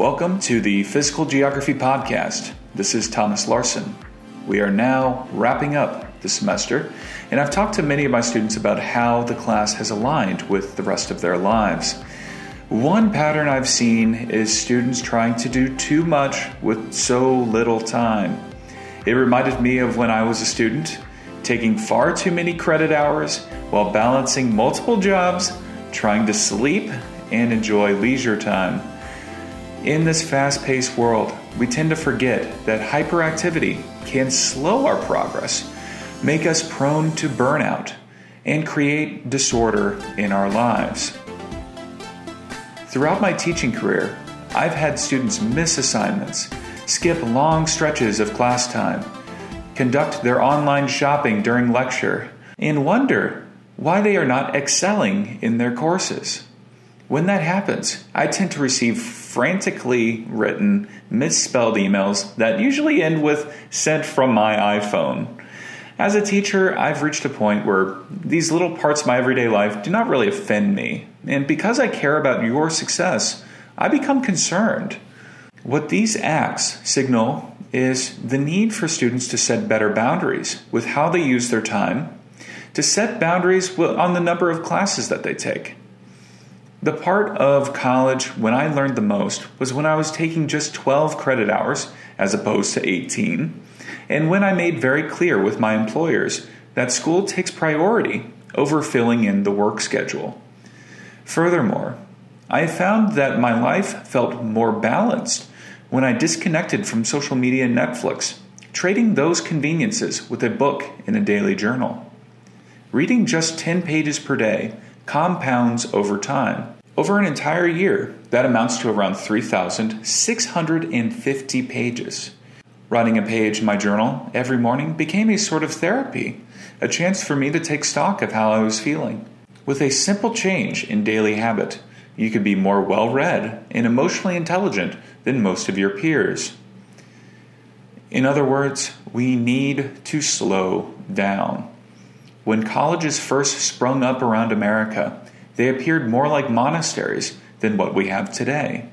Welcome to the Physical Geography Podcast. This is Thomas Larson. We are now wrapping up the semester, and I've talked to many of my students about how the class has aligned with the rest of their lives. One pattern I've seen is students trying to do too much with so little time. It reminded me of when I was a student, taking far too many credit hours while balancing multiple jobs, trying to sleep and enjoy leisure time. In this fast paced world, we tend to forget that hyperactivity can slow our progress, make us prone to burnout, and create disorder in our lives. Throughout my teaching career, I've had students miss assignments, skip long stretches of class time, conduct their online shopping during lecture, and wonder why they are not excelling in their courses. When that happens, I tend to receive frantically written, misspelled emails that usually end with sent from my iPhone. As a teacher, I've reached a point where these little parts of my everyday life do not really offend me. And because I care about your success, I become concerned. What these acts signal is the need for students to set better boundaries with how they use their time, to set boundaries on the number of classes that they take. The part of college when I learned the most was when I was taking just 12 credit hours as opposed to 18, and when I made very clear with my employers that school takes priority over filling in the work schedule. Furthermore, I found that my life felt more balanced when I disconnected from social media and Netflix, trading those conveniences with a book and a daily journal. Reading just 10 pages per day compounds over time. Over an entire year, that amounts to around 3,650 pages. Writing a page in my journal every morning became a sort of therapy, a chance for me to take stock of how I was feeling. With a simple change in daily habit, you could be more well read and emotionally intelligent than most of your peers. In other words, we need to slow down. When colleges first sprung up around America, they appeared more like monasteries than what we have today.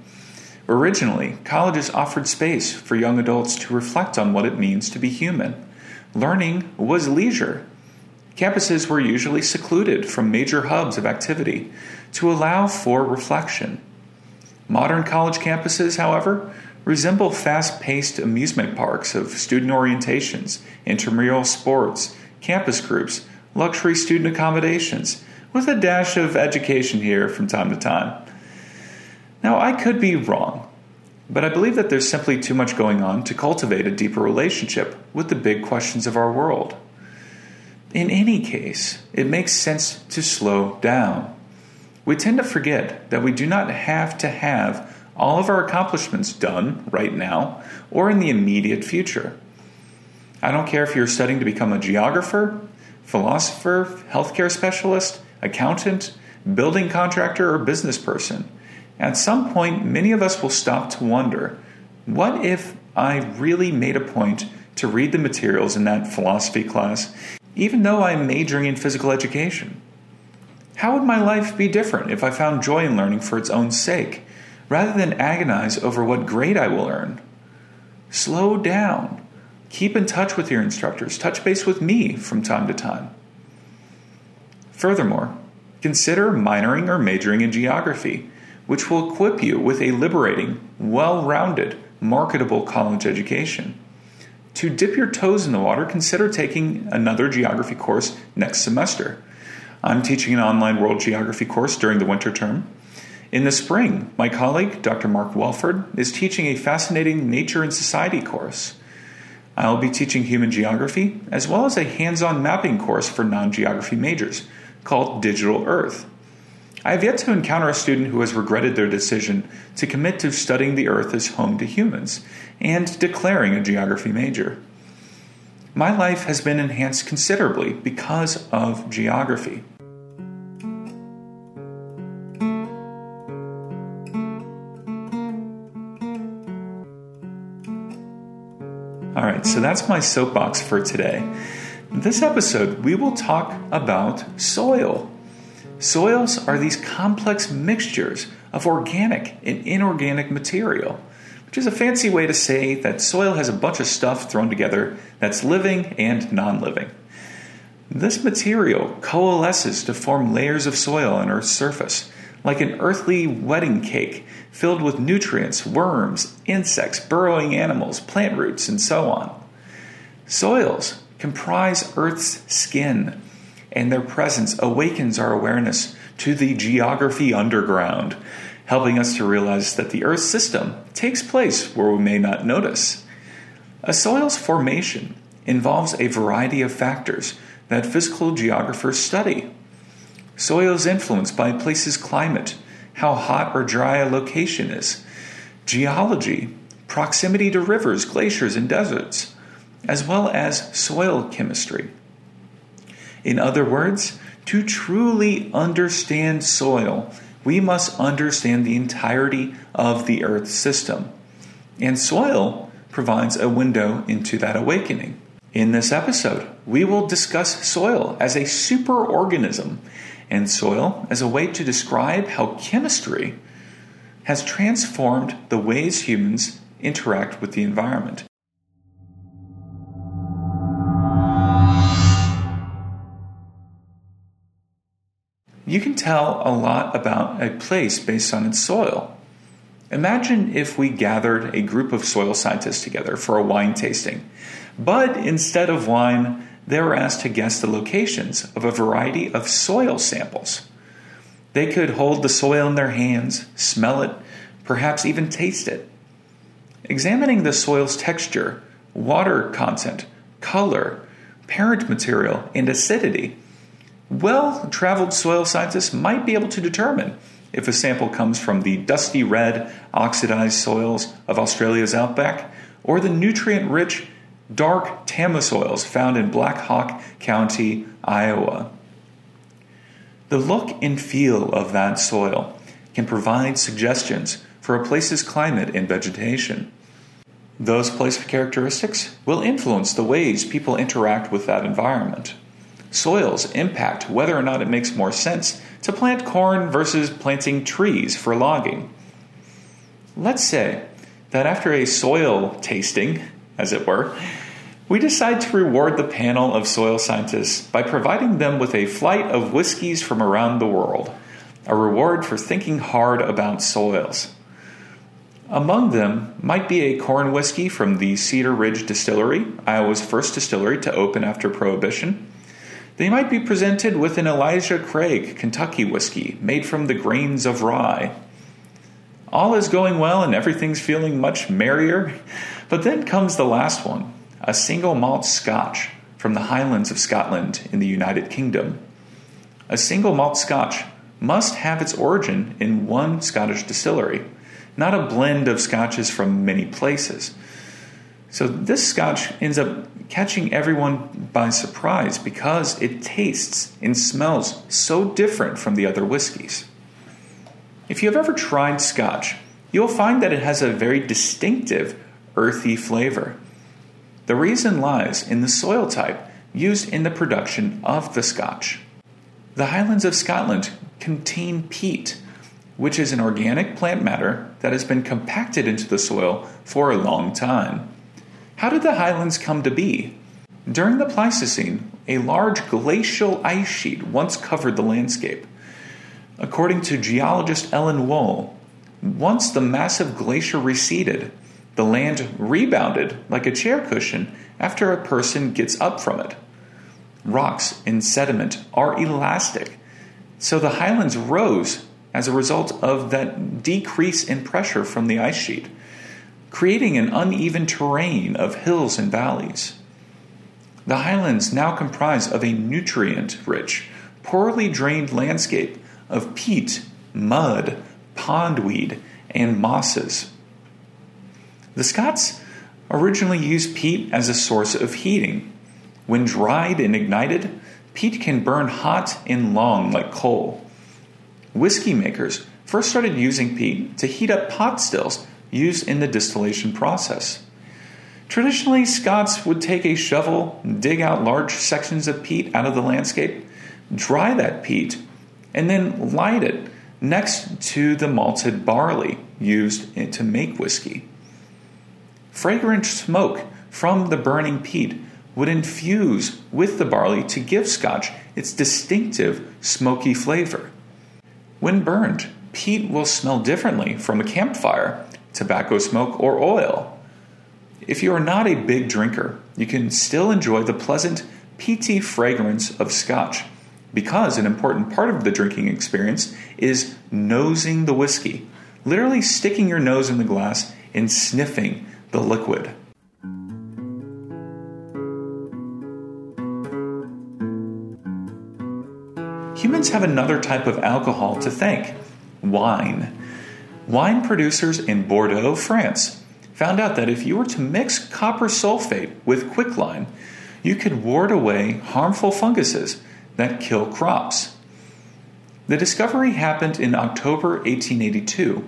Originally, colleges offered space for young adults to reflect on what it means to be human. Learning was leisure. Campuses were usually secluded from major hubs of activity to allow for reflection. Modern college campuses, however, resemble fast paced amusement parks of student orientations, intramural sports, campus groups, luxury student accommodations, with a dash of education here from time to time. Now, I could be wrong, but I believe that there's simply too much going on to cultivate a deeper relationship with the big questions of our world. In any case, it makes sense to slow down. We tend to forget that we do not have to have all of our accomplishments done right now or in the immediate future. I don't care if you're studying to become a geographer, philosopher, healthcare specialist, accountant, building contractor, or business person. At some point, many of us will stop to wonder what if I really made a point to read the materials in that philosophy class, even though I'm majoring in physical education? How would my life be different if I found joy in learning for its own sake, rather than agonize over what grade I will earn? Slow down. Keep in touch with your instructors. Touch base with me from time to time. Furthermore, consider minoring or majoring in geography, which will equip you with a liberating, well rounded, marketable college education. To dip your toes in the water, consider taking another geography course next semester. I'm teaching an online world geography course during the winter term. In the spring, my colleague, Dr. Mark Welford, is teaching a fascinating nature and society course. I'll be teaching human geography as well as a hands on mapping course for non geography majors called Digital Earth. I have yet to encounter a student who has regretted their decision to commit to studying the Earth as home to humans and declaring a geography major. My life has been enhanced considerably because of geography. All right, so that's my soapbox for today. This episode, we will talk about soil. Soils are these complex mixtures of organic and inorganic material, which is a fancy way to say that soil has a bunch of stuff thrown together that's living and non living. This material coalesces to form layers of soil on Earth's surface, like an earthly wedding cake filled with nutrients, worms, insects, burrowing animals, plant roots, and so on. Soils comprise Earth's skin, and their presence awakens our awareness to the geography underground, helping us to realize that the Earth system takes place where we may not notice. A soil's formation involves a variety of factors that physical geographers study. Soil is influenced by a place's climate, how hot or dry a location is, geology, proximity to rivers, glaciers, and deserts, as well as soil chemistry. In other words, to truly understand soil, we must understand the entirety of the Earth system. And soil provides a window into that awakening. In this episode, we will discuss soil as a superorganism and soil as a way to describe how chemistry has transformed the ways humans interact with the environment. You can tell a lot about a place based on its soil. Imagine if we gathered a group of soil scientists together for a wine tasting, but instead of wine, they were asked to guess the locations of a variety of soil samples. They could hold the soil in their hands, smell it, perhaps even taste it. Examining the soil's texture, water content, color, parent material, and acidity well traveled soil scientists might be able to determine if a sample comes from the dusty red, oxidized soils of Australia's outback or the nutrient rich, dark Tama soils found in Black Hawk County, Iowa. The look and feel of that soil can provide suggestions for a place's climate and vegetation. Those place characteristics will influence the ways people interact with that environment soils impact whether or not it makes more sense to plant corn versus planting trees for logging. Let's say that after a soil tasting, as it were, we decide to reward the panel of soil scientists by providing them with a flight of whiskeys from around the world, a reward for thinking hard about soils. Among them might be a corn whiskey from the Cedar Ridge Distillery, Iowa's first distillery to open after Prohibition they might be presented with an Elijah Craig Kentucky whiskey made from the grains of rye. All is going well and everything's feeling much merrier, but then comes the last one a single malt scotch from the Highlands of Scotland in the United Kingdom. A single malt scotch must have its origin in one Scottish distillery, not a blend of scotches from many places. So this scotch ends up catching everyone by surprise because it tastes and smells so different from the other whiskeys. If you have ever tried scotch, you'll find that it has a very distinctive earthy flavor. The reason lies in the soil type used in the production of the scotch. The Highlands of Scotland contain peat, which is an organic plant matter that has been compacted into the soil for a long time. How did the highlands come to be? During the Pleistocene, a large glacial ice sheet once covered the landscape. According to geologist Ellen Wohl, once the massive glacier receded, the land rebounded like a chair cushion after a person gets up from it. Rocks and sediment are elastic, so the highlands rose as a result of that decrease in pressure from the ice sheet creating an uneven terrain of hills and valleys. The highlands now comprise of a nutrient rich, poorly drained landscape of peat, mud, pondweed, and mosses. The Scots originally used peat as a source of heating. When dried and ignited, peat can burn hot and long like coal. Whiskey makers first started using peat to heat up pot stills used in the distillation process. Traditionally, Scots would take a shovel, dig out large sections of peat out of the landscape, dry that peat, and then light it next to the malted barley used to make whiskey. Fragrant smoke from the burning peat would infuse with the barley to give scotch its distinctive smoky flavor. When burned, peat will smell differently from a campfire, tobacco smoke, or oil. If you are not a big drinker, you can still enjoy the pleasant, peaty fragrance of scotch because an important part of the drinking experience is nosing the whiskey, literally sticking your nose in the glass and sniffing the liquid. Humans have another type of alcohol to thank wine. Wine producers in Bordeaux, France, found out that if you were to mix copper sulfate with quicklime, you could ward away harmful funguses that kill crops. The discovery happened in October 1882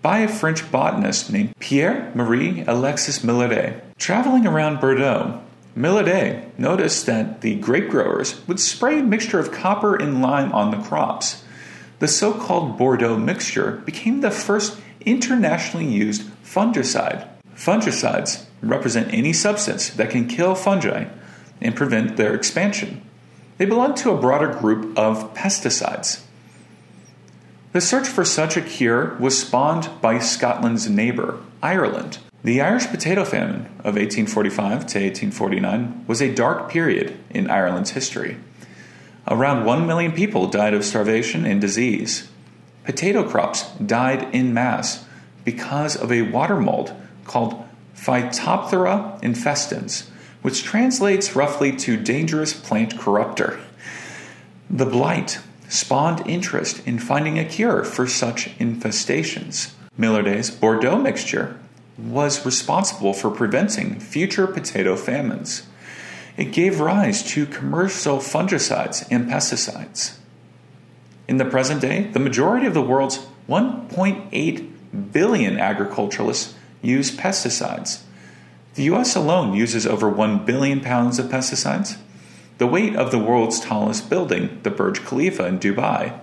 by a French botanist named Pierre Marie Alexis Millet. Traveling around Bordeaux, Millet noticed that the grape growers would spray a mixture of copper and lime on the crops. The so called Bordeaux mixture became the first internationally used fungicide. Fungicides represent any substance that can kill fungi and prevent their expansion. They belong to a broader group of pesticides. The search for such a cure was spawned by Scotland's neighbor, Ireland. The Irish potato famine of 1845 to 1849 was a dark period in Ireland's history. Around 1 million people died of starvation and disease. Potato crops died in mass because of a water mold called Phytophthora infestans, which translates roughly to dangerous plant corruptor. The blight spawned interest in finding a cure for such infestations. Millet's Bordeaux mixture was responsible for preventing future potato famines. It gave rise to commercial fungicides and pesticides. In the present day, the majority of the world's 1.8 billion agriculturalists use pesticides. The US alone uses over 1 billion pounds of pesticides, the weight of the world's tallest building, the Burj Khalifa in Dubai.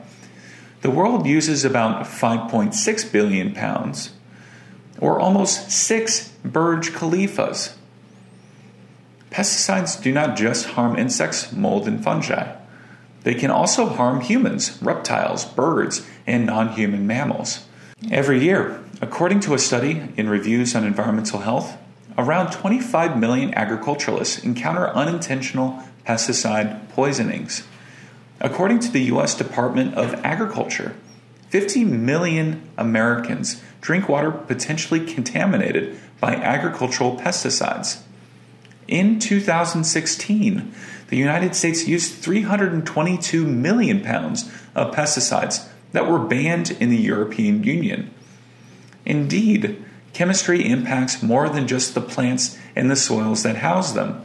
The world uses about 5.6 billion pounds or almost six Burj Khalifas. Pesticides do not just harm insects, mold, and fungi. They can also harm humans, reptiles, birds, and non human mammals. Every year, according to a study in Reviews on Environmental Health, around 25 million agriculturalists encounter unintentional pesticide poisonings. According to the U.S. Department of Agriculture, 50 million Americans drink water potentially contaminated by agricultural pesticides. In 2016, the United States used 322 million pounds of pesticides that were banned in the European Union. Indeed, chemistry impacts more than just the plants and the soils that house them.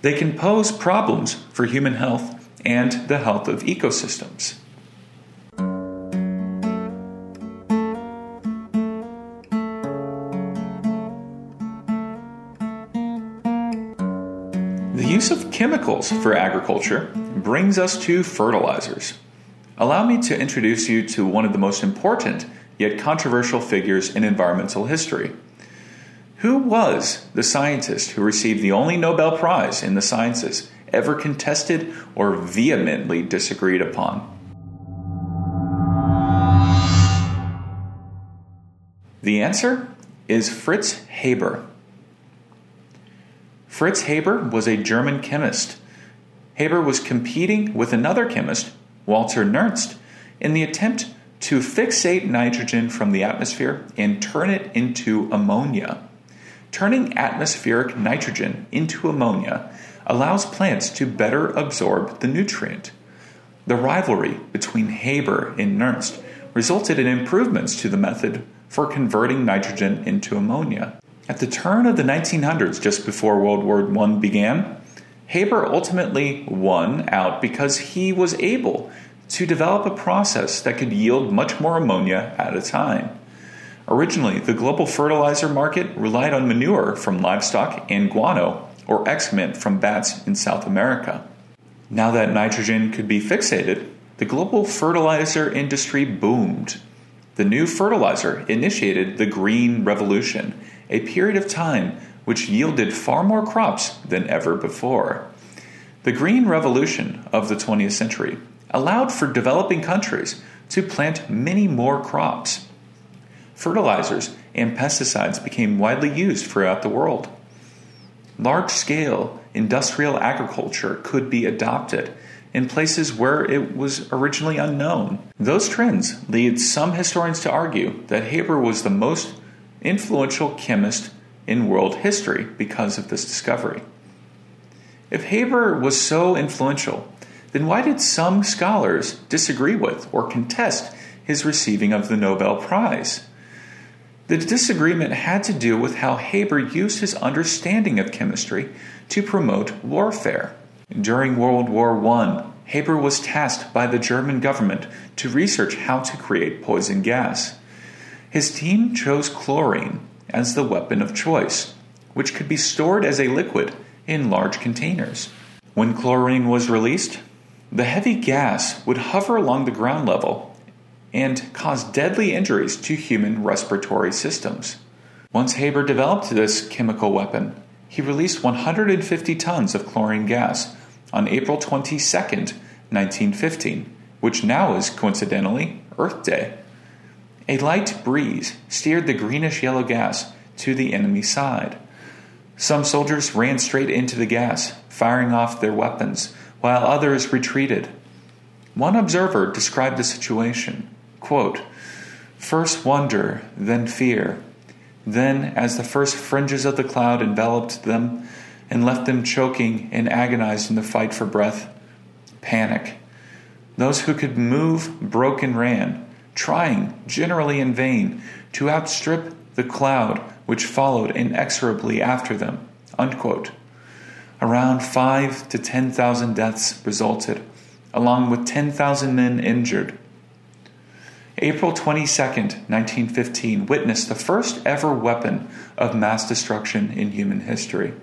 They can pose problems for human health and the health of ecosystems. The use of chemicals for agriculture brings us to fertilizers. Allow me to introduce you to one of the most important yet controversial figures in environmental history. Who was the scientist who received the only Nobel Prize in the sciences ever contested or vehemently disagreed upon? The answer is Fritz Haber. Fritz Haber was a German chemist. Haber was competing with another chemist, Walter Nernst, in the attempt to fixate nitrogen from the atmosphere and turn it into ammonia. Turning atmospheric nitrogen into ammonia allows plants to better absorb the nutrient. The rivalry between Haber and Nernst resulted in improvements to the method for converting nitrogen into ammonia. At the turn of the 1900s, just before World War I began, Haber ultimately won out because he was able to develop a process that could yield much more ammonia at a time. Originally, the global fertilizer market relied on manure from livestock and guano, or excrement from bats in South America. Now that nitrogen could be fixated, the global fertilizer industry boomed. The new fertilizer initiated the Green Revolution, a period of time which yielded far more crops than ever before. The Green Revolution of the 20th century allowed for developing countries to plant many more crops. Fertilizers and pesticides became widely used throughout the world. Large scale industrial agriculture could be adopted in places where it was originally unknown. Those trends lead some historians to argue that Haber was the most influential chemist in world history because of this discovery. If Haber was so influential, then why did some scholars disagree with or contest his receiving of the Nobel Prize? The disagreement had to do with how Haber used his understanding of chemistry to promote warfare. During World War I, Haber was tasked by the German government to research how to create poison gas. His team chose chlorine as the weapon of choice, which could be stored as a liquid in large containers. When chlorine was released, the heavy gas would hover along the ground level and cause deadly injuries to human respiratory systems. Once Haber developed this chemical weapon, he released 150 tons of chlorine gas on April 22, 1915, which now is coincidentally Earth Day. A light breeze steered the greenish yellow gas to the enemy side. Some soldiers ran straight into the gas, firing off their weapons, while others retreated. One observer described the situation quote, First wonder, then fear. Then, as the first fringes of the cloud enveloped them and left them choking and agonized in the fight for breath, panic. Those who could move broke and ran, trying, generally in vain, to outstrip the cloud which followed inexorably after them. Unquote. Around five to ten thousand deaths resulted, along with 10,000 men injured. April 22, 1915, witnessed the first ever weapon of mass destruction in human history.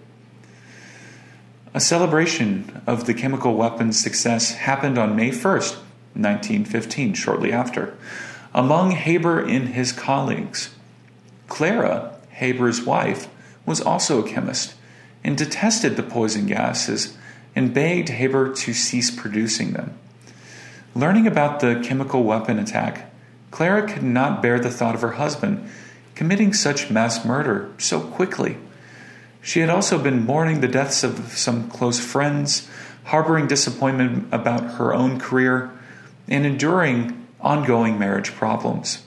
A celebration of the chemical weapon's success happened on May 1, 1915, shortly after, among Haber and his colleagues. Clara, Haber's wife, was also a chemist and detested the poison gases and begged Haber to cease producing them. Learning about the chemical weapon attack, Clara could not bear the thought of her husband committing such mass murder so quickly. She had also been mourning the deaths of some close friends, harboring disappointment about her own career, and enduring ongoing marriage problems.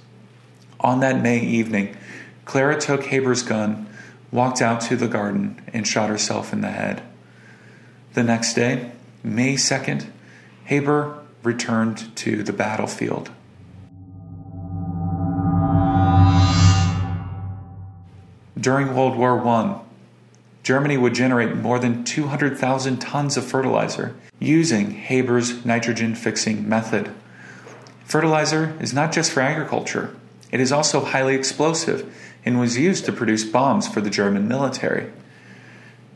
On that May evening, Clara took Haber's gun, walked out to the garden, and shot herself in the head. The next day, May 2nd, Haber returned to the battlefield. During World War I, Germany would generate more than 200,000 tons of fertilizer using Haber's nitrogen fixing method. Fertilizer is not just for agriculture, it is also highly explosive and was used to produce bombs for the German military.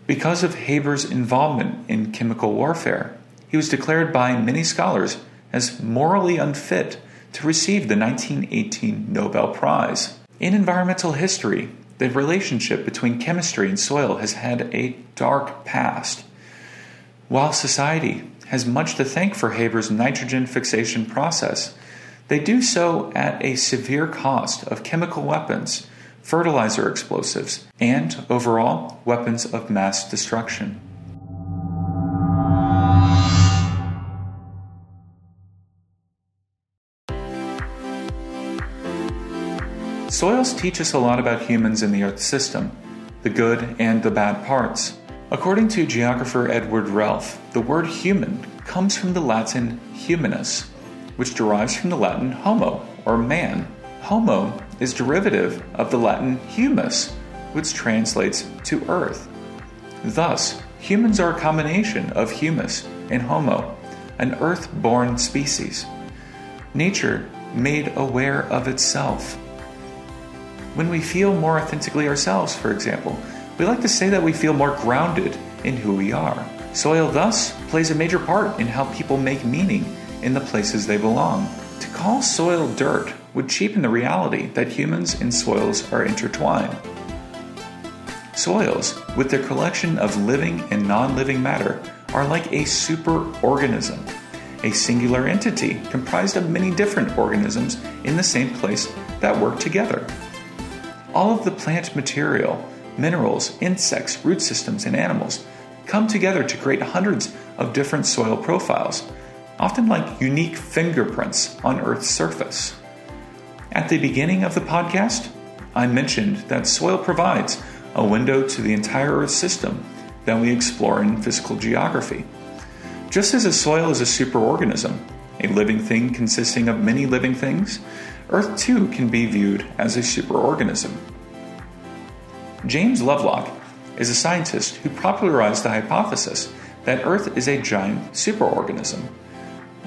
Because of Haber's involvement in chemical warfare, he was declared by many scholars as morally unfit to receive the 1918 Nobel Prize. In environmental history, the relationship between chemistry and soil has had a dark past. While society has much to thank for Haber's nitrogen fixation process, they do so at a severe cost of chemical weapons, fertilizer explosives, and overall weapons of mass destruction. Soils teach us a lot about humans in the Earth system, the good and the bad parts. According to geographer Edward Relph, the word human comes from the Latin humanus, which derives from the Latin homo, or man. Homo is derivative of the Latin humus, which translates to earth. Thus, humans are a combination of humus and homo, an earth born species. Nature made aware of itself when we feel more authentically ourselves, for example. We like to say that we feel more grounded in who we are. Soil, thus, plays a major part in how people make meaning in the places they belong. To call soil dirt would cheapen the reality that humans and soils are intertwined. Soils, with their collection of living and non living matter, are like a superorganism, a singular entity comprised of many different organisms in the same place that work together. All of the plant material, minerals, insects, root systems, and animals come together to create hundreds of different soil profiles, often like unique fingerprints on Earth's surface. At the beginning of the podcast, I mentioned that soil provides a window to the entire Earth system that we explore in physical geography. Just as a soil is a superorganism, a living thing consisting of many living things, Earth too can be viewed as a superorganism. James Lovelock is a scientist who popularized the hypothesis that Earth is a giant superorganism.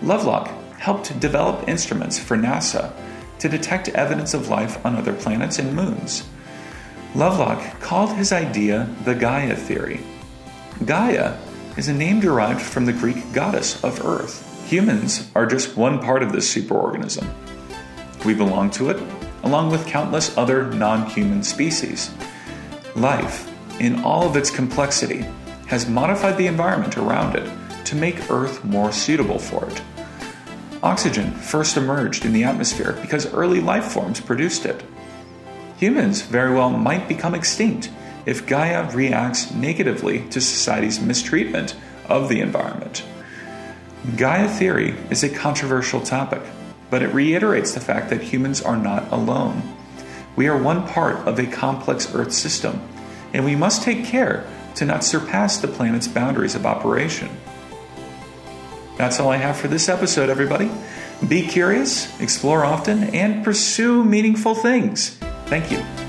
Lovelock helped develop instruments for NASA to detect evidence of life on other planets and moons. Lovelock called his idea the Gaia theory. Gaia is a name derived from the Greek goddess of Earth. Humans are just one part of this superorganism. We belong to it, along with countless other non human species. Life, in all of its complexity, has modified the environment around it to make Earth more suitable for it. Oxygen first emerged in the atmosphere because early life forms produced it. Humans very well might become extinct if Gaia reacts negatively to society's mistreatment of the environment. Gaia theory is a controversial topic, but it reiterates the fact that humans are not alone. We are one part of a complex Earth system, and we must take care to not surpass the planet's boundaries of operation. That's all I have for this episode, everybody. Be curious, explore often, and pursue meaningful things. Thank you.